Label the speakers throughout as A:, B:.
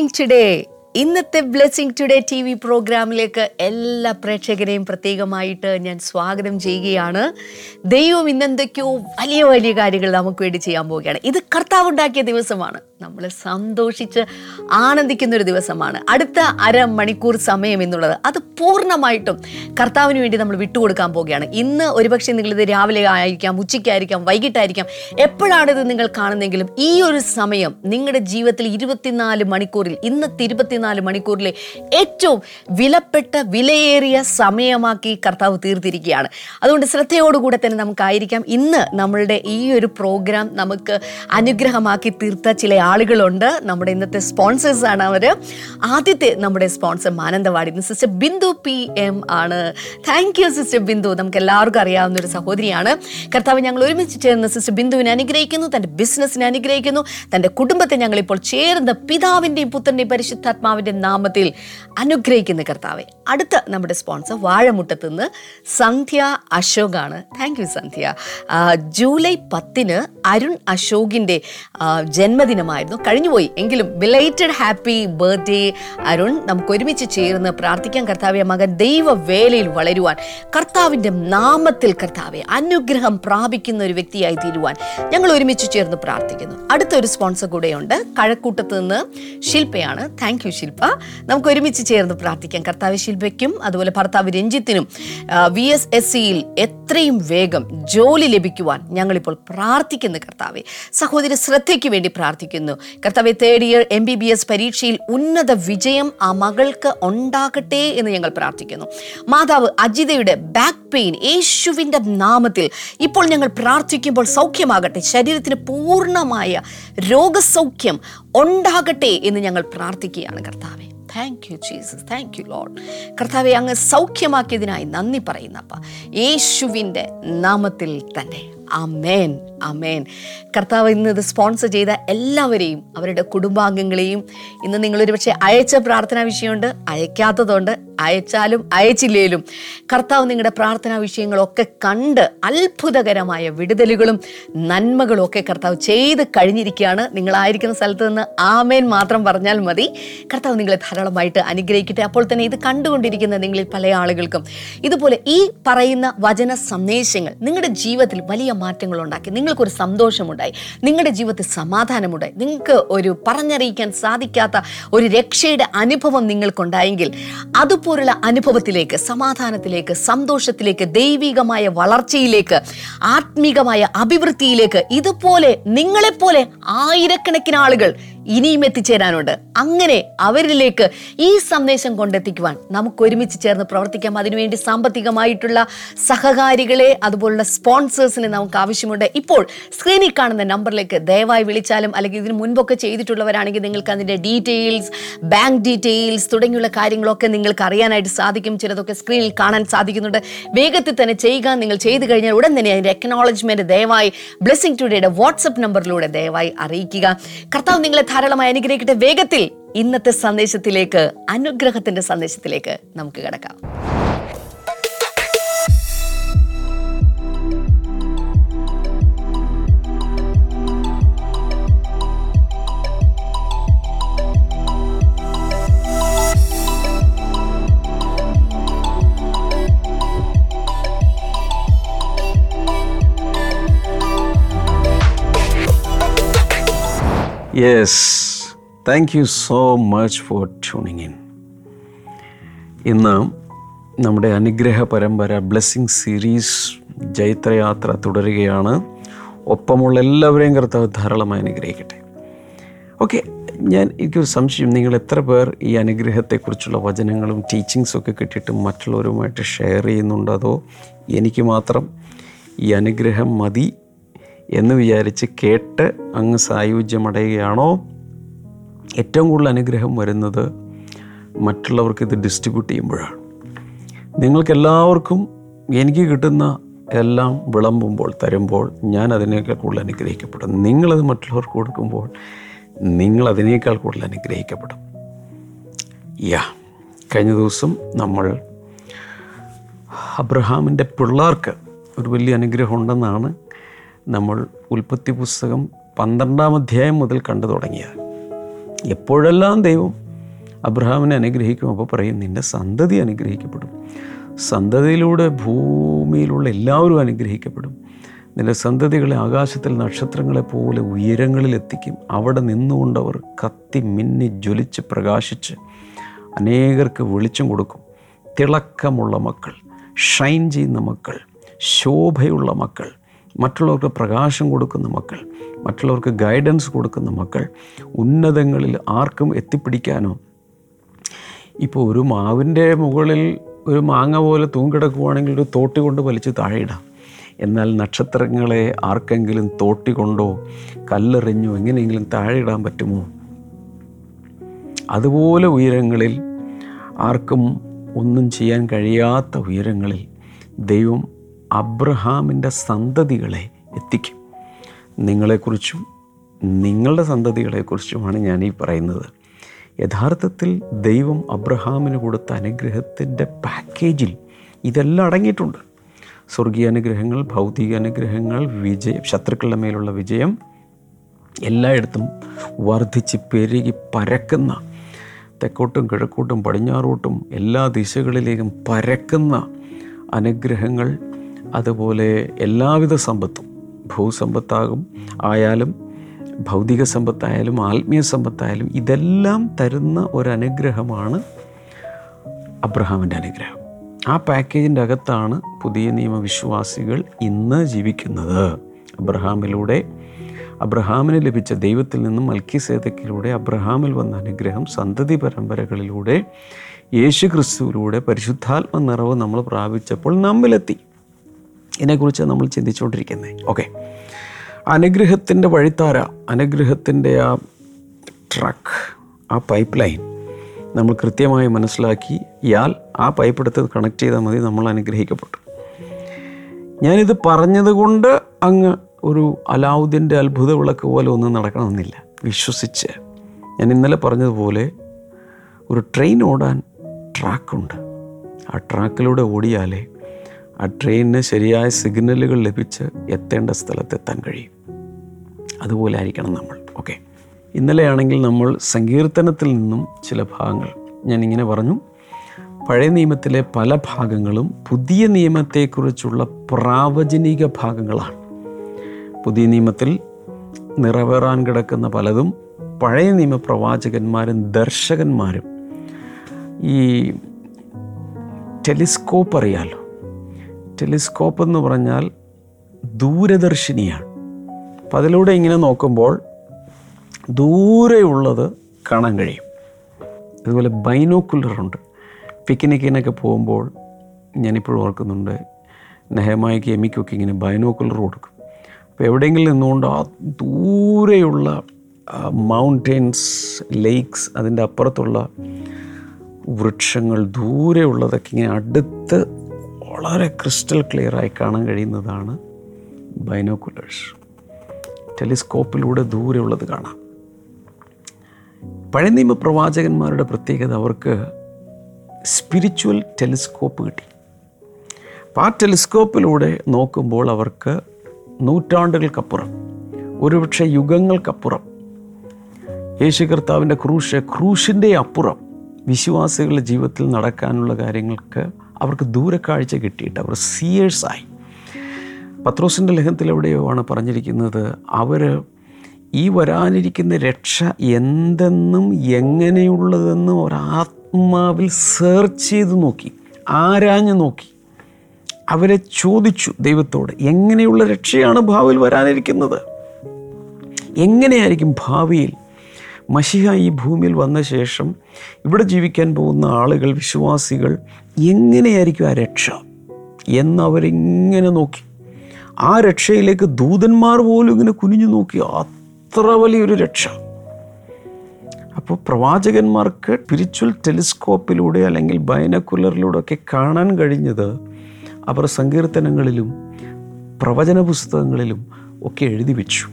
A: To blessing today ഇന്നത്തെ blessing today T V പ്രോഗ്രാമിലേക്ക് എല്ലാ പ്രേക്ഷകരെയും പ്രത്യേകമായിട്ട് ഞാൻ സ്വാഗതം ചെയ്യുകയാണ്. ദൈവം ഇന്നെന്തൊക്കെയോ വലിയ വലിയ കാര്യങ്ങൾ നമുക്ക് വേണ്ടി ചെയ്യാൻ പോവുകയാണ്. ഇത് കർത്താവ് ഉണ്ടാക്കിയ ദിവസമാണ്. നമ്മൾ സന്തോഷിച്ച് ആനന്ദിക്കുന്ന ഒരു ദിവസമാണ്. അടുത്ത അര മണിക്കൂർ സമയം എന്നുള്ളത് അത് പൂർണമായിട്ടും കർത്താവിന് വേണ്ടി നമ്മൾ വിട്ടുകൊടുക്കാൻ പോവുകയാണ്. ഇന്ന് ഒരുപക്ഷെ നിങ്ങളിത് രാവിലെ ആയിരിക്കാം ഉച്ചയ്ക്കായിരിക്കാം വൈകിട്ടായിരിക്കാം. എപ്പോഴാണിത് നിങ്ങൾ കാണുന്നെങ്കിലും ഈ ഒരു സമയം നിങ്ങളുടെ ജീവിതത്തിൽ ഇരുപത്തിനാല് മണിക്കൂറിൽ ഇന്നത്തെ ഇരുപത്തിനാല് മണിക്കൂറിലെ ഏറ്റവും വിലപ്പെട്ട വിലയേറിയ സമയമാക്കി കർത്താവ് തീർത്തിരിക്കുകയാണ്. അതുകൊണ്ട് ശ്രദ്ധയോടുകൂടെ തന്നെ നമുക്കായിരിക്കാം. ഇന്ന് നമ്മളുടെ ഈ ഒരു പ്രോഗ്രാം നമുക്ക് അനുഗ്രഹമാക്കി തീർത്ത ചില ആളുകളുണ്ട്. നമ്മുടെ ഇന്നത്തെ സ്പോൺസേഴ്സ് ആണ് അവർ ആദ്യത്തെ നമ്മുടെ sponsor Mananthavady. Sister Bindu P M ആണ്. Thank you sister Bindu. നമുക്ക് എല്ലാവർക്കും അറിയാവുന്ന ഒരു സഹോദരിയാണ്. കർത്താവ് ഞങ്ങൾ ഒരുമിച്ച് ചേർന്ന് സിസ്റ്റർ ബിന്ദുവിനെ അനുഗ്രഹിക്കുന്നു തന്റെ ബിസിനസ്സിനെ അനുഗ്രഹിക്കുന്നു തന്റെ കുടുംബത്തെ ഞങ്ങളിപ്പോൾ ചേർന്ന് പിതാവിന്റെയും പുത്രന്റെയും പരിശുദ്ധാത്മാവിന്റെ നാമത്തിൽ അനുഗ്രഹിക്കുന്ന കർത്താവെ. അടുത്ത നമ്മുടെ സ്പോൺസർ വാഴമുട്ടത്ത് നിന്ന് Sandhya അശോകാണ്. Thank you Sandhya. July പത്തിന് അരുൺ അശോകിന്റെ ജന്മദിനമായിരുന്നു. കഴിഞ്ഞുപോയി. എങ്കിലും ബിലൈറ്റഡ് ഹാപ്പി ബർത്ത്ഡേ അരുൺ. നമുക്ക് ഒരുമിച്ച് ചേർന്ന് പ്രാർത്ഥിക്കാൻ കർത്താവെ. മകൻ ദൈവവേലയിൽ വളരുവാൻ കർത്താവിന്റെ നാമത്തിൽ കർത്താവെ അനുഗ്രഹം പ്രാപിക്കുന്ന ഒരു വ്യക്തിയായി തീരുവാൻ ഞങ്ങൾ ഒരുമിച്ച് ചേർന്ന് പ്രാർത്ഥിക്കുന്നു. അടുത്തൊരു സ്പോൺസർ കൂടെയുണ്ട്. കഴക്കൂട്ടത്ത് നിന്ന് ശില്പയാണ്. താങ്ക് യു ശില്പ. നമുക്ക് ഒരുമിച്ച് ചേർന്ന് പ്രാർത്ഥിക്കാം. കർത്താവ് ശില്പയ്ക്കും അതുപോലെ ഭർത്താവ് രഞ്ജിത്തിനും വി എസ് എസ് സിയിൽ എത്രയും വേഗം ജോലി ലഭിക്കുവാൻ ഞങ്ങളിപ്പോൾ പ്രാർത്ഥിക്കുന്നു കർത്താവെ. സഹോദരി ശ്രദ്ധയ്ക്ക് വേണ്ടി പ്രാർത്ഥിക്കുന്നു. കർത്താവെ third year M B B S പരീക്ഷയിൽ ഉന്നത വിജയം ആ മകൾക്ക് ഉണ്ടാകട്ടെ എന്ന് ഞങ്ങൾ പ്രാർത്ഥിക്കുന്നു. മാതാവ് അജിതയുടെ ബാക്ക് പെയിൻ യേശുവിന്റെ നാമത്തിൽ ഇപ്പോൾ ഞങ്ങൾ പ്രാർത്ഥിക്കുമ്പോൾ സൗഖ്യമാകട്ടെ. ശരീരത്തിന് പൂർണമായ രോഗസൗഖ്യം ഉണ്ടാകട്ടെ എന്ന് ഞങ്ങൾ പ്രാർത്ഥിക്കുകയാണ് കർത്താവെ thank you Jesus thank you Lord കർത്താവെ അങ്ങ് സൗഖ്യമാക്കിയതിനായി നന്ദി പറയുന്നപ്പ യേശുവിന്റെ നാമത്തിൽ തന്നെ. അമേൻ അമേൻ കർത്താവ് ഇന്ന് ഇത് സ്പോൺസർ ചെയ്ത എല്ലാവരെയും അവരുടെ കുടുംബാംഗങ്ങളെയും ഇന്ന് നിങ്ങളൊരു പക്ഷേ അയച്ച പ്രാർത്ഥനാ വിഷയമുണ്ട് അയക്കാത്തതുകൊണ്ട് അയച്ചാലും അയച്ചില്ലേലും. കർത്താവ് നിങ്ങളുടെ പ്രാർത്ഥനാ വിഷയങ്ങളൊക്കെ കണ്ട് അത്ഭുതകരമായ വിടുതലുകളും നന്മകളും ഒക്കെ കർത്താവ് ചെയ്ത് കഴിഞ്ഞിരിക്കുകയാണ്. നിങ്ങളായിരിക്കുന്ന സ്ഥലത്ത് നിന്ന് ആമേൻ മാത്രം പറഞ്ഞാൽ മതി. കർത്താവ് നിങ്ങളെ ധാരാളമായിട്ട് അനുഗ്രഹിക്കട്ടെ. അപ്പോൾ തന്നെ ഇത് കണ്ടുകൊണ്ടിരിക്കുന്ന നിങ്ങളിൽ പല ആളുകൾക്കും. ഇതുപോലെ ഈ പറയുന്ന വചന സന്ദേശങ്ങൾ നിങ്ങളുടെ ജീവിതത്തിൽ വലിയ മാറ്റങ്ങൾ ഉണ്ടാക്കി നിങ്ങൾക്കൊരു സന്തോഷമുണ്ടായി. നിങ്ങളുടെ ജീവിതത്തിൽ സമാധാനമുണ്ടായി. നിങ്ങൾക്ക് ഒരു പറഞ്ഞറിയിക്കാൻ സാധിക്കാത്ത ഒരു രക്ഷയുടെ അനുഭവം നിങ്ങൾക്കുണ്ടായെങ്കിൽ അതുപോലുള്ള അനുഭവത്തിലേക്ക് സമാധാനത്തിലേക്ക് സന്തോഷത്തിലേക്ക് ദൈവികമായ വളർച്ചയിലേക്ക് ആത്മീകമായ അഭിവൃദ്ധിയിലേക്ക് ഇതുപോലെ നിങ്ങളെപ്പോലെ ആയിരക്കണക്കിന് ആളുകൾ ഇനിയും എത്തിച്ചേരാനുണ്ട്. അങ്ങനെ അവരിലേക്ക് ഈ സന്ദേശം കൊണ്ടെത്തിക്കുവാൻ നമുക്ക് ഒരുമിച്ച് ചേർന്ന് പ്രവർത്തിക്കാം. അതിനുവേണ്ടി സാമ്പത്തികമായിട്ടുള്ള സഹകാരികളെ അതുപോലുള്ള സ്പോൺസേഴ്സിനെ നമുക്ക് ആവശ്യമുണ്ട്. ഇപ്പോൾ സ്ക്രീനിൽ കാണുന്ന നമ്പറിലേക്ക് ദയവായി വിളിച്ചാലും അല്ലെങ്കിൽ ഇതിന് മുൻപൊക്കെ ചെയ്തിട്ടുള്ളവരാണെങ്കിൽ നിങ്ങൾക്ക് അതിന്റെ ഡീറ്റെയിൽസ് ബാങ്ക് ഡീറ്റെയിൽസ് തുടങ്ങിയുള്ള കാര്യങ്ങളൊക്കെ നിങ്ങൾക്ക് അറിയാനായിട്ട് സാധിക്കും. ചിലതൊക്കെ സ്ക്രീനിൽ കാണാൻ സാധിക്കുന്നുണ്ട്. വേഗത്തിൽ തന്നെ ചെയ്യുക നിങ്ങൾ ചെയ്തു കഴിഞ്ഞാൽ ഉടൻ തന്നെ അതിന്റെ എക്കനോളജ്മെന്റ് ദയവായി ബ്ലെസ്സിങ് ടുഡേയുടെ വാട്സപ്പ് നമ്പറിലൂടെ ദയവായി അറിയിക്കുക. കർത്താവ് നിങ്ങളെ ധാരാളമായി അനുഗ്രഹിക്കട്ടെ. വേഗത്തിൽ ഇന്നത്തെ സന്ദേശത്തിലേക്ക് അനുഗ്രഹത്തിന്റെ സന്ദേശത്തിലേക്ക് നമുക്ക് കിടക്കാം.
B: Yes thank you so much for tuning in ഇന്ന് നമ്മുടെ അനുഗ്രഹ പരമ്പര ബ്ലെസ്സിങ് സീരീസ് ജൈത്രയാത്ര തുടരുകയാണ്. ഒപ്പമുള്ള എല്ലാവരെയും കർത്താവ് ധാരാളമായി അനുഗ്രഹിക്കട്ടെ. ഓക്കെ ഞാൻ എനിക്കൊരു സംശയം. നിങ്ങൾ എത്ര പേർ ഈ അനുഗ്രഹത്തെക്കുറിച്ചുള്ള വചനങ്ങളും ടീച്ചിങ്സ് ഒക്കെ കിട്ടിയിട്ട് മറ്റുള്ളവരുമായിട്ട് ഷെയർ ചെയ്യുന്നുണ്ടോ അതോ എനിക്ക് മാത്രം ഈ അനുഗ്രഹം മതി? എന്ന് വിചാരിച്ച് കേട്ട് അങ്ങ് സായുജ്യമടയുകയാണോ? ഏറ്റവും കൂടുതൽ അനുഗ്രഹം വരുന്നത് മറ്റുള്ളവർക്ക് ഇത് ഡിസ്ട്രിബ്യൂട്ട് ചെയ്യുമ്പോഴാണ്. നിങ്ങൾക്കെല്ലാവർക്കും എനിക്ക് കിട്ടുന്ന എല്ലാം വിളമ്പുമ്പോൾ തരുമ്പോൾ ഞാൻ അതിനേക്കാൾ കൂടുതൽ അനുഗ്രഹിക്കപ്പെടും. നിങ്ങളത് മറ്റുള്ളവർക്ക് കൊടുക്കുമ്പോൾ നിങ്ങൾ അതിനേക്കാൾ കൂടുതൽ അനുഗ്രഹിക്കപ്പെടും. യാ കഴിഞ്ഞ ദിവസം നമ്മൾ അബ്രഹാമിന്റെ പിള്ളേർക്ക് ഒരു വലിയ അനുഗ്രഹം ഉണ്ടെന്നാണ് നമ്മൾ ഉൽപ്പത്തി പുസ്തകം പന്ത്രണ്ടാം അധ്യായം മുതൽ കണ്ടു തുടങ്ങിയത് എപ്പോഴെല്ലാം ദൈവം അബ്രഹാമിനെ അനുഗ്രഹിക്കും അപ്പോൾ പറയും നിന്റെ സന്തതി അനുഗ്രഹിക്കപ്പെടും. സന്തതിയിലൂടെ ഭൂമിയിലുള്ള എല്ലാവരും അനുഗ്രഹിക്കപ്പെടും. നിന്റെ സന്തതികളെ ആകാശത്തിൽ നക്ഷത്രങ്ങളെ പോലെ ഉയരങ്ങളിൽ അവിടെ നിന്നുകൊണ്ടവർ കത്തി മിന്നി ജ്വലിച്ച് പ്രകാശിച്ച് അനേകർക്ക് വെളിച്ചം കൊടുക്കും. തിളക്കമുള്ള മക്കൾ ഷൈൻ ചെയ്യുന്ന മക്കൾ ശോഭയുള്ള മക്കൾ മറ്റുള്ളവർക്ക് പ്രകാശം കൊടുക്കുന്ന മക്കൾ മറ്റുള്ളവർക്ക് ഗൈഡൻസ് കൊടുക്കുന്ന മക്കൾ ഉന്നതങ്ങളിൽ ആർക്കും എത്തിപ്പിടിക്കാനോ ഇപ്പോൾ ഒരു മാവിന്റെ മുകളിൽ ഒരു മാങ്ങ പോലെ തൂങ്ങിടക്കുവാണെങ്കിൽ ഒരു തോട്ടി കൊണ്ട് വലിച്ച് താഴെയിടാം. എന്നാൽ നക്ഷത്രങ്ങളെ ആർക്കെങ്കിലും തോട്ടി കൊണ്ടോ കല്ലെറിഞ്ഞോ എങ്ങനെയെങ്കിലും താഴെയിടാൻ പറ്റുമോ? അതുപോലെ ഉയരങ്ങളിൽ ആർക്കും ഒന്നും ചെയ്യാൻ കഴിയാത്ത ഉയരങ്ങളിൽ ദൈവം അബ്രഹാമിന്റെ സന്തതികളെ എത്തിക്കും. നിങ്ങളെക്കുറിച്ചും നിങ്ങളുടെ സന്തതികളെക്കുറിച്ചുമാണ് ഞാൻ ഈ പറയുന്നത്. യഥാർത്ഥത്തിൽ ദൈവം അബ്രഹാമിന് കൊടുത്ത അനുഗ്രഹത്തിന്റെ പാക്കേജിൽ ഇതെല്ലാം അടങ്ങിയിട്ടുണ്ട്. സ്വർഗീയ അനുഗ്രഹങ്ങൾ ഭൗതിക അനുഗ്രഹങ്ങൾ വിജയം ശത്രുക്കളുടെ മേലുള്ള വിജയം എല്ലായിടത്തും വർദ്ധിച്ച് പെരുകി പരക്കുന്ന തെക്കോട്ടും കിഴക്കോട്ടും പടിഞ്ഞാറോട്ടും എല്ലാ ദിശകളിലേക്കും പരക്കുന്ന അനുഗ്രഹങ്ങൾ അതുപോലെ എല്ലാവിധ സമ്പത്തും. ഭൂസമ്പത്താകും ആയാലും ഭൗതിക സമ്പത്തായാലും ആത്മീയ സമ്പത്തായാലും ഇതെല്ലാം തരുന്ന ഒരനുഗ്രഹമാണ് അബ്രഹാമിന്റെ അനുഗ്രഹം. ആ പാക്കേജിന്റെ അകത്താണ് പുതിയ നിയമവിശ്വാസികൾ ഇന്ന് ജീവിക്കുന്നത്. അബ്രഹാമിലൂടെ അബ്രഹാമിന് ലഭിച്ച ദൈവത്തിൽ നിന്നും മൽക്കിസേതക്കിലൂടെ അബ്രഹാമിൽ വന്ന അനുഗ്രഹം സന്തതി പരമ്പരകളിലൂടെ യേശു ക്രിസ്തുവിലൂടെ പരിശുദ്ധാത്മ നിറവ് നമ്മൾ പ്രാപിച്ചപ്പോൾ നമ്മിലെത്തി. ഇതിനെക്കുറിച്ച് നമ്മൾ ചിന്തിച്ചുകൊണ്ടിരിക്കുന്നത്. ഓക്കെ അനുഗ്രഹത്തിന്റെ വഴിത്താര അനുഗ്രഹത്തിന്റെ ആ ട്രക്ക് ആ പൈപ്പ് ലൈൻ നമ്മൾ കൃത്യമായി മനസ്സിലാക്കി ഇയാൾ ആ പൈപ്പ് എടുത്ത് കണക്ട് ചെയ്താൽ മതി നമ്മൾ അനുഗ്രഹിക്കപ്പെട്ടു. ഞാനിത് പറഞ്ഞതുകൊണ്ട് അങ്ങ് ഒരു അലാവുദ്ദീന്റെ അത്ഭുത വിളക്ക് പോലെ ഒന്നും നടക്കണമെന്നില്ല. വിശ്വസിച്ച് ഞാൻ ഇന്നലെ പറഞ്ഞതുപോലെ ഒരു ട്രെയിൻ ഓടാൻ ട്രാക്കുണ്ട് ആ ട്രാക്കിലൂടെ ഓടിയാലേ ആ ട്രെയിനിന് ശരിയായ സിഗ്നലുകൾ ലഭിച്ച് എത്തേണ്ട സ്ഥലത്തെത്താൻ കഴിയും. അതുപോലെ ആയിരിക്കണം നമ്മൾ. ഓക്കെ. ഇന്നലെയാണെങ്കിൽ നമ്മൾ സങ്കീർത്തനത്തിൽ നിന്നും ചില ഭാഗങ്ങൾ ഞാനിങ്ങനെ പറഞ്ഞു. പഴയ നിയമത്തിലെ പല ഭാഗങ്ങളും പുതിയ നിയമത്തെക്കുറിച്ചുള്ള പ്രാവചനിക ഭാഗങ്ങളാണ്. പുതിയ നിയമത്തിൽ നിറവേറാൻ കിടക്കുന്ന പലതും പഴയ നിയമപ്രവാചകന്മാരും ദർശകന്മാരും ഈ ടെലിസ്കോപ്പ് അറിയാലോ ടെലിസ്കോപ്പ് എന്ന് പറഞ്ഞാൽ ദൂരദർശിനിയാണ്. അപ്പം അതിലൂടെ ഇങ്ങനെ നോക്കുമ്പോൾ ദൂരെയുള്ളത് കാണാൻ കഴിയും. അതുപോലെ ബൈനോക്കുലറുണ്ട്. പിക്നിക്കിനൊക്കെ പോകുമ്പോൾ ഞാനിപ്പോഴും ഓർക്കുന്നുണ്ട് നെഹമായ്ക്ക് എമിക്കൊക്കെ ഇങ്ങനെ ബൈനോക്കുലർ കൊടുക്കും. അപ്പോൾ എവിടെയെങ്കിലും നിന്നുകൊണ്ട് ആ ദൂരെയുള്ള മൗണ്ടെയിൻസ് ലേക്സ് അതിന്റെ അപ്പുറത്തുള്ള വൃക്ഷങ്ങൾ ദൂരെയുള്ളതൊക്കെ ഇങ്ങനെ അടുത്ത് വളരെ ക്രിസ്റ്റൽ ക്ലിയറായി കാണാൻ കഴിയുന്നതാണ് ബൈനോക്കുലേഴ്സ് ടെലിസ്കോപ്പിലൂടെ ദൂരെയുള്ളത് കാണാം. പഴയ നിയമ പ്രവാചകന്മാരുടെ പ്രത്യേകത അവർക്ക് സ്പിരിച്വൽ ടെലിസ്കോപ്പ് കിട്ടി. അപ്പോൾ ആ ടെലിസ്കോപ്പിലൂടെ നോക്കുമ്പോൾ അവർക്ക് നൂറ്റാണ്ടുകൾക്കപ്പുറം ഒരുപക്ഷെ യുഗങ്ങൾക്കപ്പുറം യേശു കർത്താവിന്റെ ക്രൂശ് ക്രൂശിന്റെ അപ്പുറം വിശ്വാസികളുടെ ജീവിതത്തിൽ നടക്കാനുള്ള കാര്യങ്ങൾക്ക് അവർക്ക് ദൂരക്കാഴ്ച കിട്ടിയിട്ട് അവർ സിയേഴ്സായി പത്രോസിന്റെ ലേഖനത്തിൽ എവിടെയോ ആണ് പറഞ്ഞിരിക്കുന്നത് അവർ ഈ വരാനിരിക്കുന്ന രക്ഷ എന്തെന്നും എങ്ങനെയുള്ളതെന്നും ഒരാത്മാവിൽ സെർച്ച് ചെയ്ത് നോക്കി ആരാഞ്ഞു നോക്കി. അവരെ ചോദിച്ചു ദൈവത്തോട് എങ്ങനെയുള്ള രക്ഷയാണ് ഭാവിയിൽ വരാനിരിക്കുന്നത്? എങ്ങനെയായിരിക്കും ഭാവിയിൽ? മഷിഹ ഈ ഭൂമിയിൽ വന്ന ശേഷം ഇവിടെ ജീവിക്കാൻ പോകുന്ന ആളുകൾ വിശ്വാസികൾ എങ്ങനെയായിരിക്കും ആ രക്ഷ? എന്നവരിങ്ങനെ നോക്കി. ആ രക്ഷയിലേക്ക് ദൂതന്മാർ പോലും ഇങ്ങനെ കുനിഞ്ഞു നോക്കി. അത്ര വലിയൊരു രക്ഷ. അപ്പോൾ പ്രവാചകന്മാർക്ക് സ്പിരിച്വൽ ടെലിസ്കോപ്പിലൂടെ അല്ലെങ്കിൽ ബൈനക്കുലറിലൂടെ ഒക്കെ കാണാൻ കഴിഞ്ഞത് അവർ സങ്കീർത്തനങ്ങളിലും പ്രവചന പുസ്തകങ്ങളിലും ഒക്കെ എഴുതി വെച്ചു.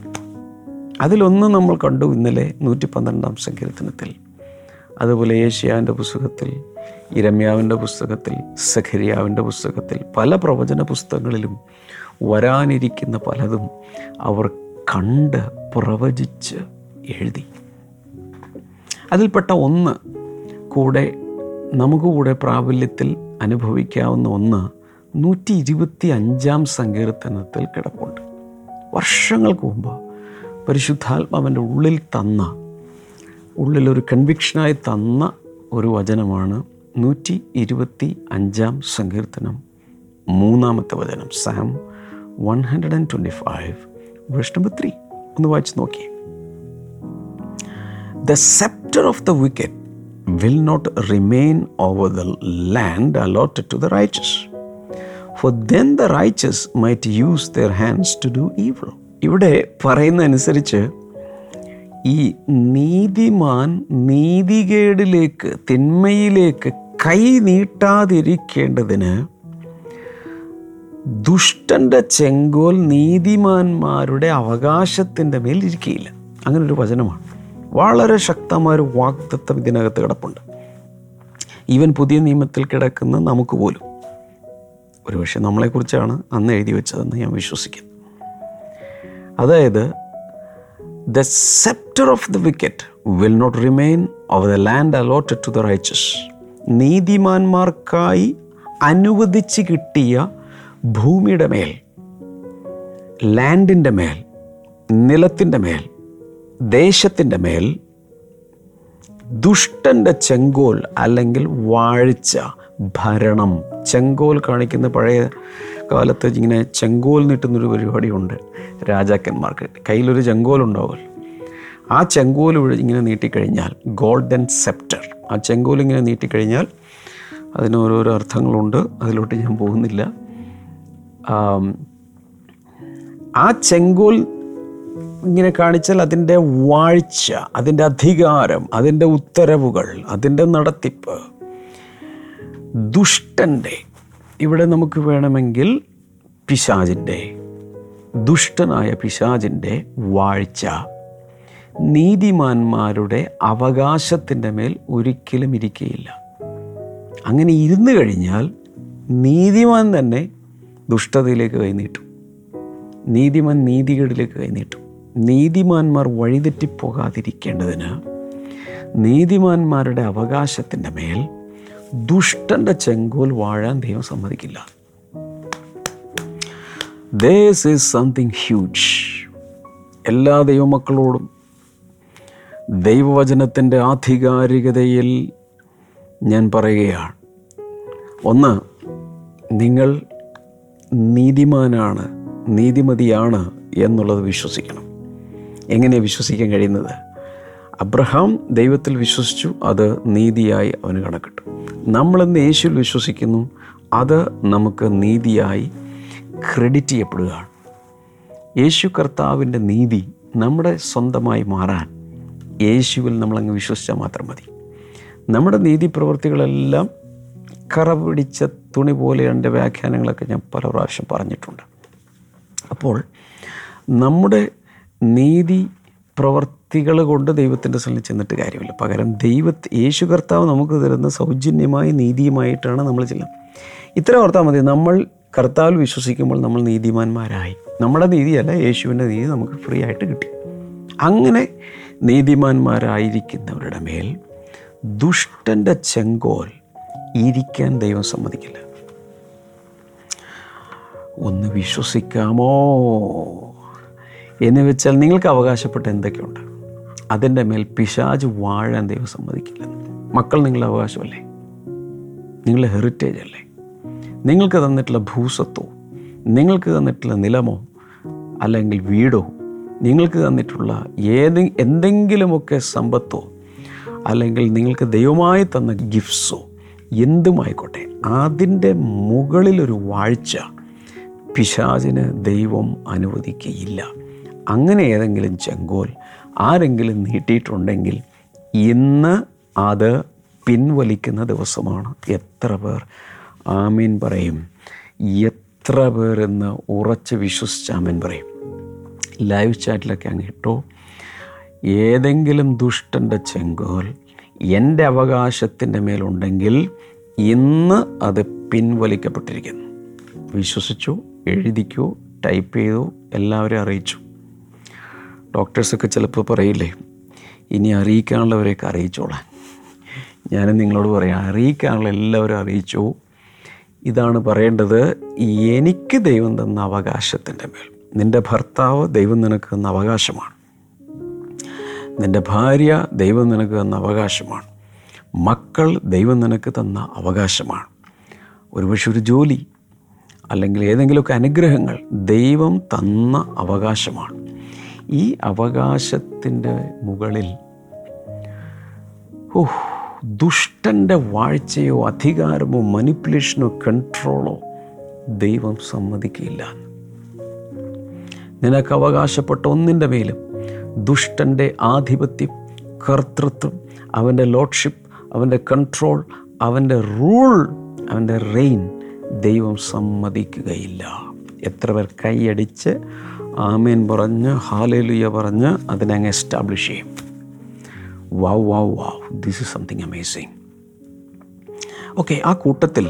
B: അതിലൊന്ന് നമ്മൾ കണ്ടു ഇന്നലെ നൂറ്റി പന്ത്രണ്ടാം സങ്കീർത്തനത്തിൽ. അതുപോലെ ഏഷ്യാവിന്റെ പുസ്തകത്തിൽ ഇരമ്യാവിന്റെ പുസ്തകത്തിൽ സഖരിയാവിന്റെ പുസ്തകത്തിൽ പല പ്രവചന പുസ്തകങ്ങളിലും വരാനിരിക്കുന്ന പലതും അവർ കണ്ട് പ്രവചിച്ച് എഴുതി. അതിൽപ്പെട്ട ഒന്ന് കൂടെ നമുക്ക് കൂടെ പ്രാബല്യത്തിൽ അനുഭവിക്കാവുന്ന ഒന്ന് നൂറ്റി ഇരുപത്തി അഞ്ചാം സങ്കീർത്തനത്തിൽ കിടപ്പുണ്ട്. വർഷങ്ങൾക്ക് മുമ്പ് പരിശുദ്ധാത്മാവിന്റെ ഉള്ളിൽ തന്ന ഉള്ളിലൊരു കൺവിക്ഷനായി തന്ന ഒരു വചനമാണ് നൂറ്റി ഇരുപത്തി അഞ്ചാം സങ്കീർത്തനം മൂന്നാമത്തെ വചനം psalm one hundred and twenty five verse number three ഒന്ന് വായിച്ച് നോക്കി the sceptre of the wicked will not remain over the land allot to the righteous for then the righteous might use their hands to do evil ഇവിടെ പറയുന്നതനുസരിച്ച് ഈ നീതിമാൻ നീതികേടിലേക്ക് തിന്മയിലേക്ക് കൈ നീട്ടാതിരിക്കേണ്ടതിന് ദുഷ്ടന്റെ ചെങ്കോൽ നീതിമാന്മാരുടെ അവകാശത്തിന്റെ മേൽ ഇരിക്കുകയില്ല അങ്ങനെ ഒരു വചനമാണ്. വളരെ ശക്തമായ ഒരു വാക്തത്വം ഇതിനകത്ത് കിടപ്പുണ്ട്. ഈവൻ പുതിയ നിയമത്തിൽ കിടക്കുന്ന നമുക്ക് പോലും. ഒരുപക്ഷെ നമ്മളെക്കുറിച്ചാണ് അന്ന് എഴുതി വെച്ചതെന്ന് ഞാൻ വിശ്വസിക്കുന്നു. അതായത് the sceptre of the wicked will not remain over the land allotted to the righteous നീതിമാന്മാർക്കായി അനുവദിച്ച് കിട്ടിയ ഭൂമിയുടെ മേൽ ലാൻഡിന്റെ മേൽ നിലത്തിന്റെ മേൽ ദേശത്തിന്റെ മേൽ ദുഷ്ടന്റെ ചെങ്കോൽ അല്ലെങ്കിൽ വാഴ്ച ഭരണം. ചെങ്കോൽ കാണിക്കുന്ന പഴയ കാലത്ത് ഇങ്ങനെ ചെങ്കോൽ നീട്ടുന്നൊരു പരിപാടിയുണ്ട് രാജാക്കന്മാർക്ക്. കയ്യിലൊരു ചെങ്കോൽ ഉണ്ടാവുമല്ലോ ആ ചെങ്കോൽ ഇങ്ങനെ നീട്ടിക്കഴിഞ്ഞാൽ ഗോൾഡൻ സെപ്റ്റർ. ആ ചെങ്കോൽ ഇങ്ങനെ നീട്ടിക്കഴിഞ്ഞാൽ അതിന് ഓരോരോ അർത്ഥങ്ങളുണ്ട്. അതിലോട്ട് ഞാൻ പോകുന്നില്ല. ആ ചെങ്കോൽ ഇങ്ങനെ കാണിച്ചാൽ അതിന്റെ വാഴ്ച അതിന്റെ അധികാരം അതിന്റെ ഉത്തരവുകൾ അതിന്റെ നടത്തിപ്പ് ദുഷ്ടന്റെ ഇവിടെ നമുക്ക് വേണമെങ്കിൽ പിശാജിന്റെ ദുഷ്ടനായ പിശാജിന്റെ വാഴ്ച നീതിമാന്മാരുടെ അവകാശത്തിന്റെ മേൽ ഒരിക്കലും ഇരിക്കുകയില്ല അങ്ങനെ ഇരുന്നു കഴിഞ്ഞാൽ നീതിമാൻ തന്നെ ദുഷ്ടതയിലേക്ക് കൈനീട്ടും നീതിമാൻ നീതികേടിലേക്ക് കൈനീട്ടും നീതിമാന്മാർ വഴിതെറ്റിപ്പോകാതിരിക്കേണ്ടതിന് നീതിമാന്മാരുടെ അവകാശത്തിന്റെ മേൽ ദുഷ്ടന്റെ ചെങ്കോൽ വാഴാൻ ദൈവം സമ്മതിക്കില്ല. ദേസ് ഈസ് സംതിങ് ഹ്യൂജ് എല്ലാ ദൈവമക്കളോടും ദൈവവചനത്തിന്റെ ആധികാരികതയിൽ ഞാൻ പറയുകയാണ്. ഒന്ന് നിങ്ങൾ നീതിമാനാണ് നീതിമതിയാണ് എന്നുള്ളത് വിശ്വസിക്കണം. എങ്ങനെ വിശ്വസിക്കാൻ കഴിയുന്നത്? അബ്രഹാം ദൈവത്തിൽ വിശ്വസിച്ചു അത് നീതിയായി അവന് കണക്കിട്ടു. നമ്മളിന്ന് യേശുവിൽ വിശ്വസിക്കുന്നു അത് നമുക്ക് നീതിയായി ക്രെഡിറ്റ് ചെയ്യപ്പെടുകയാണ്. യേശു കർത്താവിന്റെ നീതി നമ്മുടെ സ്വന്തമായി മാറാൻ യേശുവിൽ നമ്മളങ്ങ് വിശ്വസിച്ചാൽ മാത്രം മതി. നമ്മുടെ നീതി പ്രവൃത്തികളെല്ലാം കറ പിടിച്ച തുണി പോലെ എന്റെ വ്യാഖ്യാനങ്ങളൊക്കെ ഞാൻ പല പ്രാവശ്യം പറഞ്ഞിട്ടുണ്ട്. അപ്പോൾ നമ്മുടെ നീതി പ്രവർത്തികൾ കൊണ്ട് ദൈവത്തിന്റെ സ്ഥലം ചെന്നിട്ട് കാര്യമില്ല. പകരം ദൈവ യേശു കർത്താവ് നമുക്ക് തരുന്ന സൗജന്യമായി നീതിയുമായിട്ടാണ് നമ്മൾ ചെല്ലുന്നത്. ഇത്ര ഓർത്താൽ മതി നമ്മൾ കർത്താവിൽ വിശ്വസിക്കുമ്പോൾ നമ്മൾ നീതിമാന്മാരായി. നമ്മുടെ നീതിയല്ല യേശുവിന്റെ നീതി നമുക്ക് ഫ്രീ ആയിട്ട് കിട്ടി. അങ്ങനെ നീതിമാന്മാരായിരിക്കുന്നവരുടെ മേൽ ദുഷ്ടന്റെ ചെങ്കോൽ ഇരിക്കാൻ ദൈവം സമ്മതിക്കില്ല. ഒന്ന് വിശ്വസിക്കാമോ? എന്ന് വെച്ചാൽ നിങ്ങൾക്ക് അവകാശപ്പെട്ട എന്തൊക്കെയുണ്ട്? അതിന്റെ മേൽ പിശാജ് വാഴാൻ ദൈവം സമ്മതിക്കില്ല. മക്കൾ നിങ്ങളുടെ അവകാശമല്ലേ? നിങ്ങളുടെ ഹെറിറ്റേജ് അല്ലേ? നിങ്ങൾക്ക് തന്നിട്ടുള്ള ഭൂസ്വത്തോ നിങ്ങൾക്ക് തന്നിട്ടുള്ള നിലമോ അല്ലെങ്കിൽ വീടോ നിങ്ങൾക്ക് തന്നിട്ടുള്ള ഏത് എന്തെങ്കിലുമൊക്കെ സമ്പത്തോ അല്ലെങ്കിൽ നിങ്ങൾക്ക് ദൈവമായി തന്ന ഗിഫ്റ്റ്സോ എന്തുമായിക്കോട്ടെ അതിന്റെ മുകളിലൊരു വാഴ്ച പിശാചിന് ദൈവം അനുവദിക്കുകയില്ല അങ്ങനെ ഏതെങ്കിലും ചെങ്കോൽ ആരെങ്കിലും നീട്ടിയിട്ടുണ്ടെങ്കിൽ ഇന്ന് അത് പിൻവലിക്കുന്ന ദിവസമാണ്. എത്ര പേർ? ആമീൻ പറയും. എത്ര പേർ എന്ന് ഉറച്ച് വിശ്വസിച്ച് ആമീൻ പറയും. ലൈവ് ചാറ്റിലൊക്കെ അങ്ങ് ഇട്ടോ. ഏതെങ്കിലും ദുഷ്ടന്റെ ചെങ്കോൽ എന്റെ അവകാശത്തിന്റെ മേലുണ്ടെങ്കിൽ ഇന്ന് അത് പിൻവലിക്കപ്പെട്ടിരിക്കുന്നു. വിശ്വസിച്ചു എഴുതിക്കൂ ടൈപ്പ് ചെയ്തു എല്ലാവരെയും അറിയിച്ചു. ഡോക്ടേഴ്സൊക്കെ ചിലപ്പോൾ പറയില്ലേ ഇനി അറിയിക്കാനുള്ളവരെയൊക്കെ അറിയിച്ചോളാം ഞാനും നിങ്ങളോട് പറയാം അറിയിക്കാനുള്ള എല്ലാവരും അറിയിച്ചു. ഇതാണ് പറയേണ്ടത് എനിക്ക് ദൈവം തന്ന അവകാശത്തിന്റെ മേൽ. നിന്റെ ഭർത്താവ് ദൈവം നിനക്ക് തന്ന അവകാശമാണ്. നിന്റെ ഭാര്യ ദൈവം നിനക്ക് തന്ന അവകാശമാണ്. മക്കൾ ദൈവം നിനക്ക് തന്ന അവകാശമാണ്. ഒരുപക്ഷെ ഒരു ജോലി അല്ലെങ്കിൽ ഏതെങ്കിലുമൊക്കെ അനുഗ്രഹങ്ങൾ ദൈവം തന്ന അവകാശമാണ്. ഈ അവകാശത്തിന്റെ മുകളിൽ ഓ ദുഷ്ടന്റെ വാഴ്ചയോ അധികാരമോ മനിപ്പുലേഷനോ കൺട്രോളോ ദൈവം സമ്മതിക്കില്ല നിനക്ക് അവകാശപ്പെട്ട ഒന്നിന്റെ മേലും ദുഷ്ടന്റെ ആധിപത്യം കർത്തൃത്വം അവന്റെ ലോഡ്ഷിപ്പ് അവന്റെ കൺട്രോൾ അവന്റെ റൂൾ അവന്റെ റെയിൻ ദൈവം സമ്മതിക്കുകയില്ല. എത്ര പേർ കൈയടിച്ച് ആമേൻ പറഞ്ഞ് ഹാലേലുയ പറഞ്ഞ് അതിനെ അങ്ങ് എസ്റ്റാബ്ലിഷ് ചെയ്യും. Wow wow wow this is something amazing okay ആ കൂട്ടത്തിൽ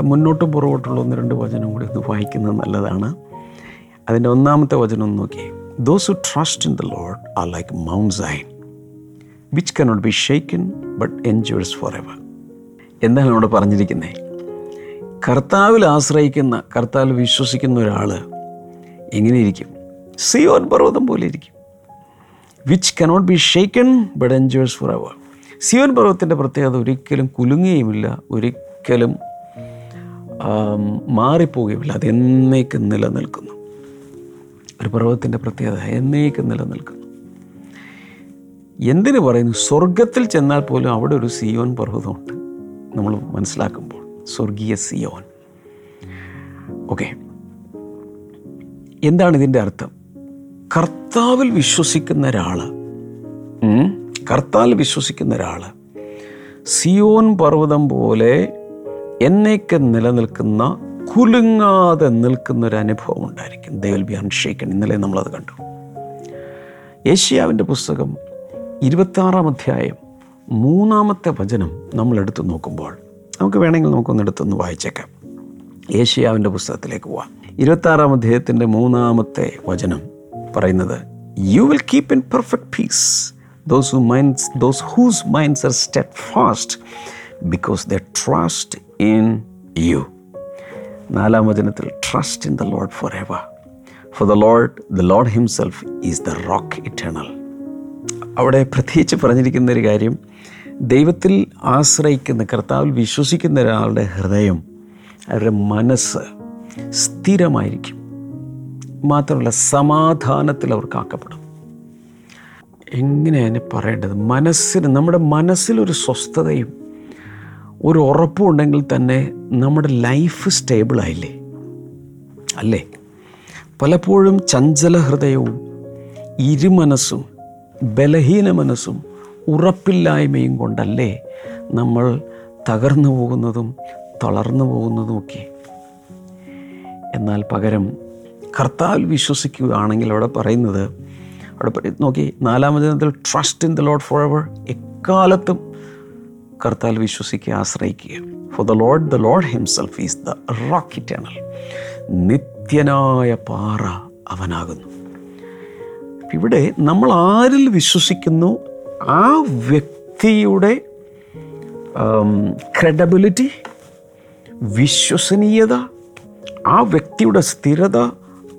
B: മുന്നോട്ടും പുറകോട്ടുള്ള ഒന്ന് രണ്ട് വചനം കൂടി ഒന്ന് വായിക്കുന്നത് നല്ലതാണ്. അതിന്റെ ഒന്നാമത്തെ വചനം ഒന്ന് നോക്കി those who trust in the Lord are like Mount Zion which cannot be shaken but endures for ever എന്താണ് അവിടെ പറഞ്ഞിരിക്കുന്നത്? കർത്താവിൽ ആശ്രയിക്കുന്ന കർത്താവിൽ വിശ്വസിക്കുന്ന ഒരാൾ എങ്ങനെയിരിക്കും? സിയോൻ പർവതം പോലെ ഇരിക്കും which cannot be shaken but endures for ever Zion പർവതത്തിന്റെ പ്രത്യേകത ഒരിക്കലും കുലുങ്ങുകയുമില്ല ഒരിക്കലും മാറിപ്പോവുകയുമില്ല. അതെന്നേക്കും നിലനിൽക്കുന്നു. ഒരു പർവതത്തിന്റെ പ്രത്യേകത എന്നേക്കും നിലനിൽക്കുന്നു. എന്തിനു പറയുന്നു? സ്വർഗത്തിൽ ചെന്നാൽ പോലും അവിടെ ഒരു സിയോൻ പർവതമുണ്ട്. നമ്മൾ മനസ്സിലാക്കുമ്പോൾ. സ്വർഗീയ സിയോൻ. ഓക്കെ എന്താണ് ഇതിന്റെ അർത്ഥം? കർത്താവിൽ വിശ്വസിക്കുന്ന ഒരാൾ കർത്താവിൽ വിശ്വസിക്കുന്ന ഒരാൾ സിയോൻ പർവതം പോലെ എന്നേക്ക് നിലനിൽക്കുന്ന കുലുങ്ങാതെ നിൽക്കുന്ന ഒരു അനുഭവം ഉണ്ടായിരിക്കും. They will be unshaken. ഇന്നലെ നമ്മളത് കണ്ടു. ഏഷ്യാവിന്റെ പുസ്തകം ഇരുപത്താറാം അധ്യായം മൂന്നാമത്തെ വചനം നമ്മൾ എടുത്തു നോക്കുമ്പോൾ നമുക്ക് വേണമെങ്കിൽ നമുക്കൊന്ന് എടുത്തൊന്ന് വായിച്ചേക്കാം. ഏഷ്യാവിന്റെ പുസ്തകത്തിലേക്ക് പോവാം. ഇരുപത്താറാം അധ്യായത്തിന്റെ മൂന്നാമത്തെ വചനം പറയുന്നത് you will keep in perfect peace those who minds those whose minds are step fast because the trust in you നാലാം വചനത്തിൽ trust in the Lord for ever for the Lord the Lord himself is the rock eternal അവിടെ പ്രത്യേകിച്ച് പറഞ്ഞിരിക്കുന്ന ഒരു കാര്യം ദൈവത്തിൽ ആശ്രയിക്കുന്ന കർത്താവിൽ വിശ്വസിക്കുന്ന ഒരാളുടെ ഹൃദയം അവരുടെ മനസ്സ് സ്ഥിരമായിരിക്കും. മാത്രമല്ല സമാധാനത്തിൽ അവർ കാക്കപ്പെടും. എങ്ങനെയാണ് പറയേണ്ടത്? മനസ്സിന് നമ്മുടെ മനസ്സിലൊരു സ്വസ്ഥതയും ഒരു ഉറപ്പും ഉണ്ടെങ്കിൽ തന്നെ നമ്മുടെ ലൈഫ് സ്റ്റേബിളായില്ലേ അല്ലേ? പലപ്പോഴും ചഞ്ചല ഹൃദയവും ഇരുമനസ്സും ബലഹീന മനസ്സും ഉറപ്പില്ലായ്മയും കൊണ്ടല്ലേ നമ്മൾ തകർന്നു പോകുന്നതും തളർന്നു പോകുന്നതുമൊക്കെ എന്നാൽ പകരം കർത്താവിൽ വിശ്വസിക്കുകയാണെങ്കിൽ അവിടെ പറയുന്നത് അവിടെ നോക്കി നോക്കി നാലാമതിനത്തിൽ trust in the Lord for ever എക്കാലത്തും കർത്താവിൽ വിശ്വസിക്കുക ആശ്രയിക്കുക. For the Lord the Lord himself is the rock eternal നിത്യനായ പാറ അവനാകുന്നു. ഇവിടെ നമ്മൾ ആരിൽ വിശ്വസിക്കുന്നു? ആ വ്യക്തിയുടെ ക്രെഡബിലിറ്റി വിശ്വസനീയത ആ വ്യക്തിയുടെ സ്ഥിരത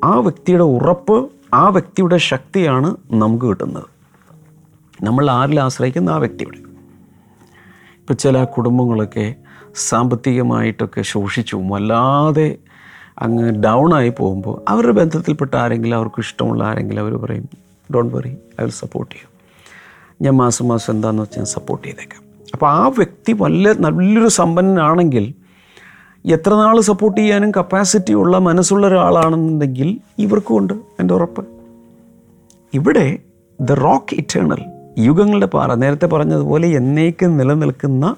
B: ആ വ്യക്തിയുടെ ഉറപ്പ് ആ വ്യക്തിയുടെ ശക്തിയാണ് നമുക്ക് കിട്ടുന്നത്. നമ്മൾ ആരിൽ ആശ്രയിക്കുന്ന ആ വ്യക്തിയുടെ. ഇപ്പോൾ ചില കുടുംബങ്ങളൊക്കെ സാമ്പത്തികമായിട്ടൊക്കെ ശോഷിച്ചു വല്ലാതെ അങ്ങ് ഡൗൺ ആയി പോകുമ്പോൾ അവരുടെ ബന്ധത്തിൽപ്പെട്ട ആരെങ്കിലും അവർക്ക് ഇഷ്ടമുള്ള ആരെങ്കിലും അവർ പറയും don't worry I will support ചെയ്യും ഞാൻ മാസം മാസം എന്താണെന്ന് വെച്ചാൽ ഞാൻ സപ്പോർട്ട് ചെയ്തേക്കാം. അപ്പോൾ ആ വ്യക്തി വല്ല നല്ലൊരു സമ്പന്നനാണെങ്കിൽ എത്ര നാൾ സപ്പോർട്ട് ചെയ്യാനും കപ്പാസിറ്റി ഉള്ള മനസ്സുള്ള ഒരാളാണെന്നുണ്ടെങ്കിൽ ഇവർക്കും ഉണ്ട് എന്റെ ഉറപ്പ്. ഇവിടെ ദ റോക്ക് ഇറ്റേണൽ യുഗങ്ങളുടെ പാറ നേരത്തെ പറഞ്ഞതുപോലെ എന്നേക്കും നിലനിൽക്കുന്ന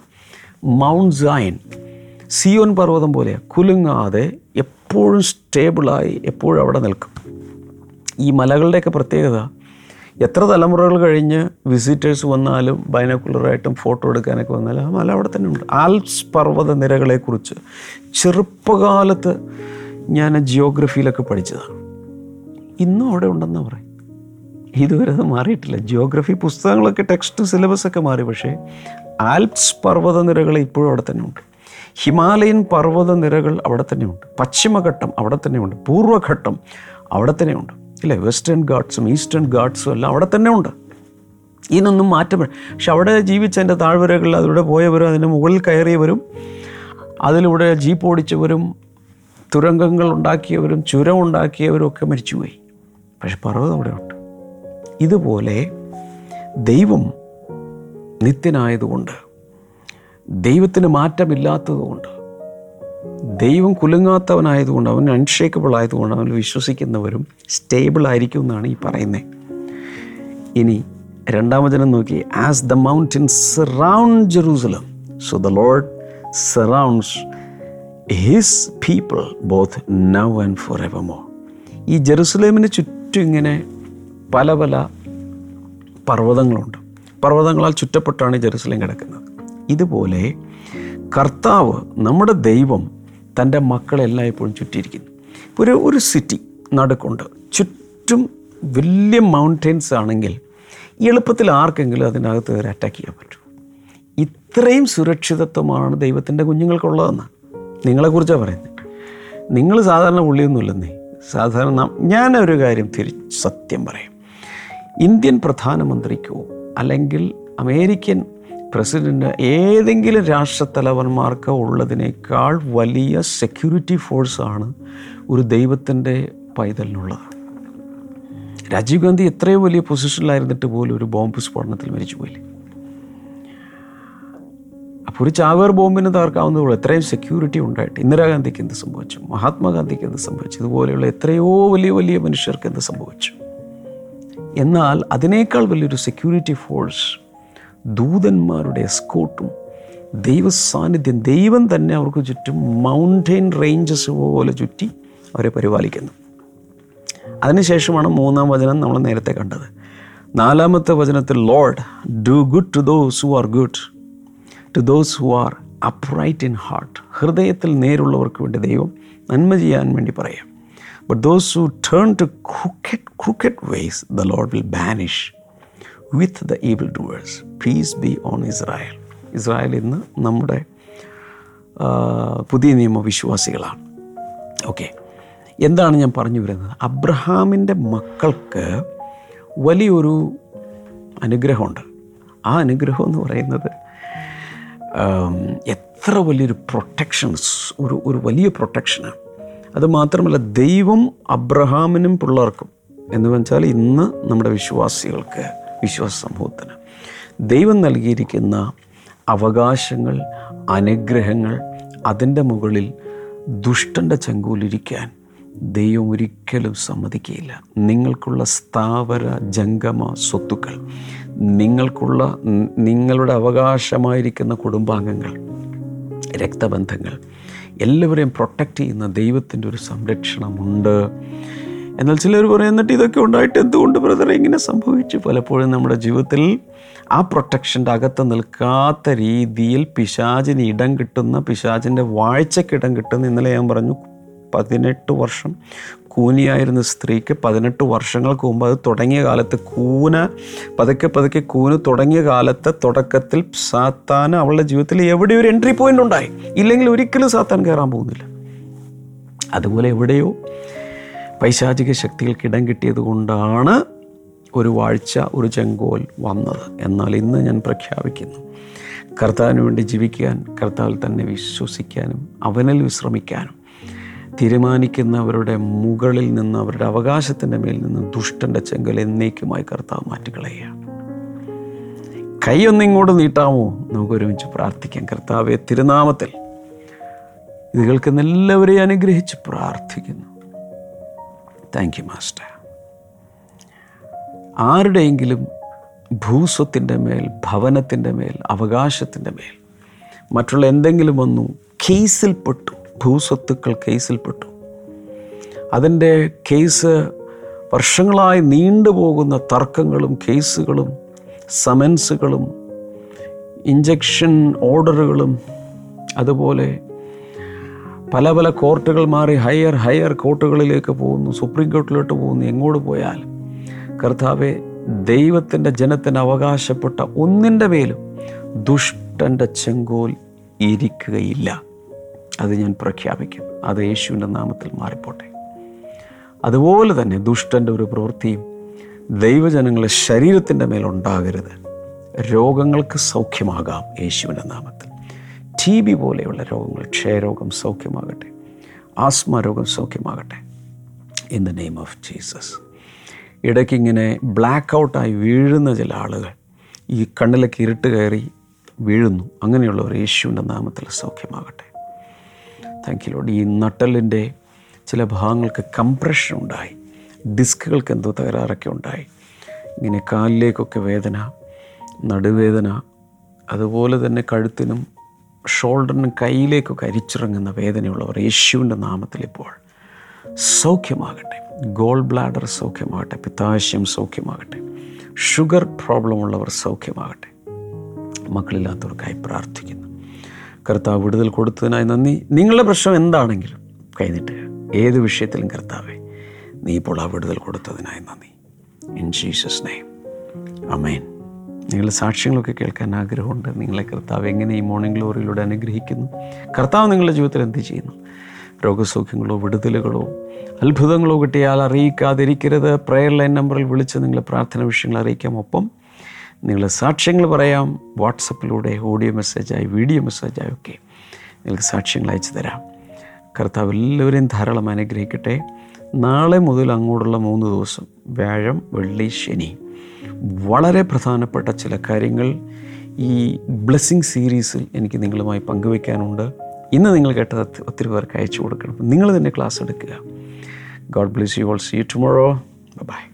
B: മൗണ്ട് സൈൻ സിയോൻ പർവതം പോലെയാണ് കുലുങ്ങാതെ എപ്പോഴും സ്റ്റേബിളായി എപ്പോഴും അവിടെ നിൽക്കും. ഈ മലകളുടെയൊക്കെ പ്രത്യേകത എത്ര തലമുറകൾ കഴിഞ്ഞ് വിസിറ്റേഴ്സ് വന്നാലും ബൈനക്കുലറായിട്ടും ഫോട്ടോ എടുക്കാനൊക്കെ വന്നാലും ആ മല അവിടെ തന്നെ ഉണ്ട്. ആൽപ്സ് പർവത നിരകളെക്കുറിച്ച് ചെറുപ്പകാലത്ത് ഞാൻ ജിയോഗ്രഫിയിലൊക്കെ പഠിച്ചതാണ്. ഇന്നും അവിടെ ഉണ്ടെന്ന് പറയും. ഇതുവരെ അത് മാറിയിട്ടില്ല. ജിയോഗ്രഫി പുസ്തകങ്ങളൊക്കെ ടെക്സ്റ്റ് സിലബസ് ഒക്കെ മാറി പക്ഷേ ആൽപ്സ് പർവത നിരകൾ ഇപ്പോഴും അവിടെ തന്നെ ഉണ്ട്. ഹിമാലയൻ പർവത നിരകൾ അവിടെ തന്നെയുണ്ട് പശ്ചിമഘട്ടം അവിടെ തന്നെയുണ്ട് പൂർവഘട്ടം അവിടെ തന്നെയുണ്ട് ഇല്ലേ വെസ്റ്റേൺ ഗാഡ്സും ഈസ്റ്റേൺ ഗാഡ്സും എല്ലാം അവിടെ തന്നെ ഉണ്ട്. ഇതിനൊന്നും മാറ്റം പക്ഷെ അവിടെ ജീവിച്ചതിന്റെ താഴ്വരകളിൽ അതിലൂടെ പോയവരും അതിന്റെ മുകളിൽ കയറിയവരും അതിലൂടെ ജീപ്പ് ഓടിച്ചവരും തുരങ്കങ്ങൾ ഉണ്ടാക്കിയവരും ചുരം ഉണ്ടാക്കിയവരും ഒക്കെ മരിച്ചുപോയി. പക്ഷെ പർവതം അവിടെ ഉണ്ട്. ഇതുപോലെ ദൈവം നിത്യനായതുകൊണ്ട് ദൈവത്തിന് മാറ്റമില്ലാത്തതുകൊണ്ട് ദൈവം കുലുങ്ങാത്തവനായതുകൊണ്ട് അവൻ അൺഷേക്കബിൾ ആയതുകൊണ്ട് അവൻ വിശ്വസിക്കുന്നവരും സ്റ്റേബിൾ ആയിരിക്കും എന്നാണ് ഈ പറയുന്നത് ഇനി രണ്ടാം വചനം നോക്കി as the mountain surround Jerusalem so the Lord surrounds his people both now and for ever more ഈ ജെറുസലേമിന് ചുറ്റും ഇങ്ങനെ പല പല പർവതങ്ങളുണ്ട്. പർവതങ്ങളാൽ ചുറ്റപ്പെട്ടാണ് ജെറുസലേം കിടക്കുന്നത്. ഇതുപോലെ കർത്താവ് നമ്മുടെ ദൈവം തന്റെ മക്കളെല്ലാം ഇപ്പോഴും ചുറ്റിയിരിക്കുന്നു. ഒരു ഒരു സിറ്റി നടുക്കുണ്ട്. ചുറ്റും വലിയ മൗണ്ടെയ്ൻസ് ആണെങ്കിൽ എളുപ്പത്തിൽ ആർക്കെങ്കിലും അതിനകത്ത് വരെ അറ്റാക്ക് ചെയ്യാൻ പറ്റും. ഇത്രയും സുരക്ഷിതത്വമാണ് ദൈവത്തിന്റെ കുഞ്ഞുങ്ങൾക്കുള്ളതെന്ന്. നിങ്ങളെക്കുറിച്ചാണ് പറയുന്നത്. നിങ്ങൾ സാധാരണ പുള്ളിയൊന്നുമില്ലെന്നേ സാധാരണ ഞാനൊരു കാര്യം തിരി സത്യം പറയും. ഇന്ത്യൻ പ്രധാനമന്ത്രിക്കോ അല്ലെങ്കിൽ അമേരിക്കൻ പ്രസിഡന്റ് ഏതെങ്കിലും രാഷ്ട്രത്തലവന്മാർക്ക് ഉള്ളതിനേക്കാൾ വലിയ സെക്യൂരിറ്റി ഫോഴ്സാണ് ഒരു ദൈവത്തിന്റെ പൈതലിനുള്ളത്. രാജീവ് ഗാന്ധി എത്രയോ വലിയ പൊസിഷനിലായിരുന്നിട്ട് പോലും ഒരു ബോംബ് സ്ഫോടനത്തിൽ മരിച്ചുപോയില്ലേ? അപ്പോൾ ഒരു ചാവേർ ബോംബിന് തകർക്കാവുന്നതേ ഉള്ളൂ. എത്രയും സെക്യൂരിറ്റി ഉണ്ടായിട്ട് ഇന്ദിരാഗാന്ധിക്ക് എന്ത് സംഭവിച്ചു? മഹാത്മാഗാന്ധിക്ക് എന്ത് സംഭവിച്ചു? ഇതുപോലെയുള്ള എത്രയോ വലിയ വലിയ മനുഷ്യർക്ക് എന്ത് സംഭവിച്ചു? എന്നാൽ അതിനേക്കാൾ വലിയൊരു സെക്യൂരിറ്റി ഫോഴ്സ് ദൂതന്മാരുടെ എസ്കോട്ടും ദൈവ സാന്നിധ്യം ദൈവം തന്നെ അവർക്ക് ചുറ്റും മൗണ്ടെയിൻ റേഞ്ചസ് പോലെ ചുറ്റി അവരെ പരിപാലിക്കുന്നു. അതിനുശേഷമാണ് മൂന്നാം വചനം നമ്മൾ നേരത്തെ കണ്ടത്. നാലാമത്തെ വചനത്തിൽ Lord do good to those who are good to those who are upright in heart ഹൃദയത്തിൽ നേരുള്ളവർക്ക് വേണ്ടി ദൈവം നന്മ ചെയ്യാൻ വേണ്ടി പറയാം. But those who turn to crooked crooked ways the Lord will banish with the evil doers peace be on Israel Israel ഇന്ന് നമ്മുടെ പുതിയ നിയമവിശ്വാസികളാണ്. ഓക്കെ എന്താണ് ഞാൻ പറഞ്ഞു വരുന്നത്? അബ്രഹാമിന്റെ മക്കൾക്ക് വലിയൊരു അനുഗ്രഹമുണ്ട്. ആ അനുഗ്രഹം എന്ന് പറയുന്നത് എത്ര വലിയൊരു പ്രൊട്ടക്ഷൻസ് ഒരു ഒരു വലിയ പ്രൊട്ടക്ഷനാണ് അതുമാത്രമല്ല ദൈവം അബ്രഹാമിനും പിള്ളേർക്കും. എന്ന് വെച്ചാൽ ഇന്ന് നമ്മുടെ വിശ്വാസികൾക്ക് വിശ്വാസ സമൂഹത്തിന് ദൈവം നൽകിയിരിക്കുന്ന അവകാശങ്ങൾ അനുഗ്രഹങ്ങൾ അതിന്റെ മുകളിൽ ദുഷ്ടന്റെ ചങ്കൂലിരിക്കാൻ ദൈവം ഒരിക്കലും സമ്മതിക്കുകയില്ല. നിങ്ങൾക്കുള്ള സ്ഥാവര ജംഗമ സ്വത്തുക്കൾ നിങ്ങൾക്കുള്ള നിങ്ങളുടെ അവകാശമായിരിക്കുന്ന കുടുംബാംഗങ്ങൾ രക്തബന്ധങ്ങൾ എല്ലാവരെയും പ്രൊട്ടക്റ്റ് ചെയ്യുന്ന ദൈവത്തിന്റെ ഒരു സംരക്ഷണമുണ്ട്. എന്നാൽ ചിലർ പറയും എന്നിട്ട് ഇതൊക്കെ ഉണ്ടായിട്ട് എന്തുകൊണ്ട് ബ്രദർ ഇങ്ങനെ സംഭവിച്ചു. പലപ്പോഴും നമ്മുടെ ജീവിതത്തിൽ ആ പ്രൊട്ടക്ഷന്റെ അകത്ത് നിൽക്കാത്ത രീതിയിൽ പിശാചിന് ഇടം കിട്ടുന്ന പിശാചിന്റെ വാഴ്ചയ്ക്ക് ഇടം കിട്ടുന്ന ഇന്നലെ ഞാൻ പറഞ്ഞു പതിനെട്ട് വർഷം കൂനിയായിരുന്ന സ്ത്രീക്ക് പതിനെട്ട് വർഷങ്ങൾക്ക് മുമ്പ് അത് തുടങ്ങിയ കാലത്ത് കൂന പതുക്കെ പതുക്കെ കൂന് തുടങ്ങിയ കാലത്തെ തുടക്കത്തിൽ സാത്താൻ അവളുടെ ജീവിതത്തിൽ എവിടെ ഒരു എൻട്രി പോയിന്റ് ഉണ്ടായി. ഇല്ലെങ്കിൽ ഒരിക്കലും സാത്താൻ കയറാൻ പോകുന്നില്ല. അതുപോലെ എവിടെയോ പൈശാചിക ശക്തികൾക്ക് ഇടം കിട്ടിയത് കൊണ്ടാണ് ഒരു വാഴ്ച ഒരു ചെങ്കോൽ വന്നത്. എന്നാൽ ഇന്ന് ഞാൻ പ്രഖ്യാപിക്കുന്നു കർത്താവിന് വേണ്ടി ജീവിക്കാൻ കർത്താവിൽ തന്നെ വിശ്വസിക്കാനും അവനിൽ വിശ്രമിക്കാനും തീരുമാനിക്കുന്നവരുടെ മുകളിൽ നിന്ന് അവരുടെ അവകാശത്തിന്റെ മേൽ നിന്ന് ദുഷ്ടന്റെ ചെങ്കൽ എന്നേക്കുമായി കർത്താവ് മാറ്റിക്കളയുക കൈയൊന്ന് ഇങ്ങോട്ട് നീട്ടാമോ? നമുക്ക് ഒരുമിച്ച് പ്രാർത്ഥിക്കാം. കർത്താവെ തിരുനാമത്തിൽ ഇത് കേൾക്കുന്ന അനുഗ്രഹിച്ച് പ്രാർത്ഥിക്കുന്നു. താങ്ക് യു മാസ്റ്റർ ആരുടെയെങ്കിലും ഭൂസ്വത്തിന്റെ മേൽ ഭവനത്തിന്റെ മേൽ അവകാശത്തിന്റെ മേൽ മറ്റുള്ള എന്തെങ്കിലും വന്നു കേസിൽപ്പെട്ടു ഭൂസ്വത്തുക്കൾ കേസിൽപ്പെട്ടു അതിന്റെ കേസ് വർഷങ്ങളായി നീണ്ടുപോകുന്ന തർക്കങ്ങളും കേസുകളും സമൻസുകളും ഇഞ്ചക്ഷൻ ഓർഡറുകളും അതുപോലെ പല പല കോർട്ടുകൾ മാറി ഹയർ ഹയർ കോർട്ടുകളിലേക്ക് പോകുന്നു സുപ്രീം കോർട്ടിലോട്ട് പോകുന്നു എങ്ങോട്ട് പോയാൽ കർത്താവെ ദൈവത്തിന്റെ ജനത്തിന് അവകാശപ്പെട്ട ഒന്നിന്റെ മേലും ദുഷ്ടന്റെ ചെങ്കോൽ ഇരിക്കുകയില്ല. അത് ഞാൻ പ്രഖ്യാപിക്കും. അത് യേശുവിന്റെ നാമത്തിൽ മാറിപ്പോട്ടെ. അതുപോലെ തന്നെ ദുഷ്ടന്റെ ഒരു പ്രവൃത്തിയും ദൈവജനങ്ങളെ ശരീരത്തിന്റെ മേലുണ്ടാകരുത്. രോഗങ്ങൾക്ക് സൗഖ്യമാകാം യേശുവിന്റെ നാമത്തിൽ. ടി ബി പോലെയുള്ള രോഗങ്ങൾ ക്ഷയരോഗം സൗഖ്യമാകട്ടെ ആസ്മ രോഗം സൗഖ്യമാകട്ടെ. In the name of Jesus ഇടയ്ക്കിങ്ങനെ black ഔട്ടായി വീഴുന്ന ചില ആളുകൾ ഈ കണ്ണിലേക്ക് ഇരുട്ട് കയറി വീഴുന്നു. അങ്ങനെയുള്ളവർ യേശുവിന്റെ നാമത്തിൽ സൗഖ്യമാകട്ടെ. താങ്ക് യു ലോഡ് ഈ നട്ടലിന്റെ ചില ഭാഗങ്ങൾക്ക് കംപ്രഷൻ ഉണ്ടായി. ഡിസ്കുകൾക്ക് എന്തോ തകരാറൊക്കെ ഉണ്ടായി. ഇങ്ങനെ കാലിലേക്കൊക്കെ വേദന നടുവേദന അതുപോലെ തന്നെ കഴുത്തിനും ഷോൾഡറിനും കയ്യിലേക്കൊക്കെ അരിച്ചിറങ്ങുന്ന വേദനയുള്ളവർ യേശുവിന്റെ നാമത്തിൽ ഇപ്പോൾ സൗഖ്യമാകട്ടെ. ഗോൾ ബ്ലാഡർ സൗഖ്യമാകട്ടെ. പിത്താശയം സൗഖ്യമാകട്ടെ. ഷുഗർ പ്രോബ്ലം ഉള്ളവർ സൗഖ്യമാകട്ടെ. മക്കളില്ലാത്തവർക്കായി പ്രാർത്ഥിക്കുന്നു. കർത്താവ് വിടുതൽ കൊടുത്തതിനായി നന്ദി. നിങ്ങളുടെ പ്രശ്നം എന്താണെങ്കിലും കഴിഞ്ഞിട്ട് ഏത് വിഷയത്തിലും കർത്താവെ നീ ഇപ്പോൾ ആ വിടുതൽ കൊടുത്തതിനായി നന്ദി. ഇൻ ജീസസ് നെയ്മ് അമേൻ നിങ്ങളുടെ സാക്ഷ്യങ്ങളൊക്കെ കേൾക്കാൻ ആഗ്രഹമുണ്ട്. നിങ്ങളെ കർത്താവ് എങ്ങനെ ഈ മോർണിംഗ് ഗ്ലോറിയിലൂടെ അനുഗ്രഹിക്കുന്നു? കർത്താവ് നിങ്ങളുടെ ജീവിതത്തിൽ എന്ത് ചെയ്യുന്നു? രോഗസൗഖ്യങ്ങളോ വിടുതലുകളോ അത്ഭുതങ്ങളോ കിട്ടിയാൽ അറിയിക്കാതിരിക്കരുത്. പ്രയർ ലൈൻ നമ്പറിൽ വിളിച്ച് നിങ്ങളെ പ്രാർത്ഥന വിഷയങ്ങൾ അറിയിക്കാം. ഒപ്പം നിങ്ങളെ സാക്ഷ്യങ്ങൾ പറയാം. വാട്സപ്പിലൂടെ ഓഡിയോ മെസ്സേജായി വീഡിയോ മെസ്സേജായി ഒക്കെ നിങ്ങൾക്ക് സാക്ഷ്യങ്ങൾ അയച്ചു തരാം. കർത്താവ് എല്ലാവരെയും ധാരാളം അനുഗ്രഹിക്കട്ടെ. നാളെ മുതൽ അങ്ങോട്ടുള്ള മൂന്ന് ദിവസം വ്യാഴം വെള്ളി ശനി. വളരെ പ്രധാനപ്പെട്ട ചില കാര്യങ്ങൾ ഈ ബ്ലെസ്സിങ് സീരീസിൽ എനിക്ക് നിങ്ങളുമായി പങ്കുവയ്ക്കാനുണ്ട്. ഇന്ന് നിങ്ങൾ കേട്ടത് ഒത്തി- ഒത്തിരി പേർക്ക് അയച്ചു കൊടുക്കണം. നിങ്ങൾ തന്നെ ക്ലാസ് എടുക്കുക. God bless you all see tomorrow bye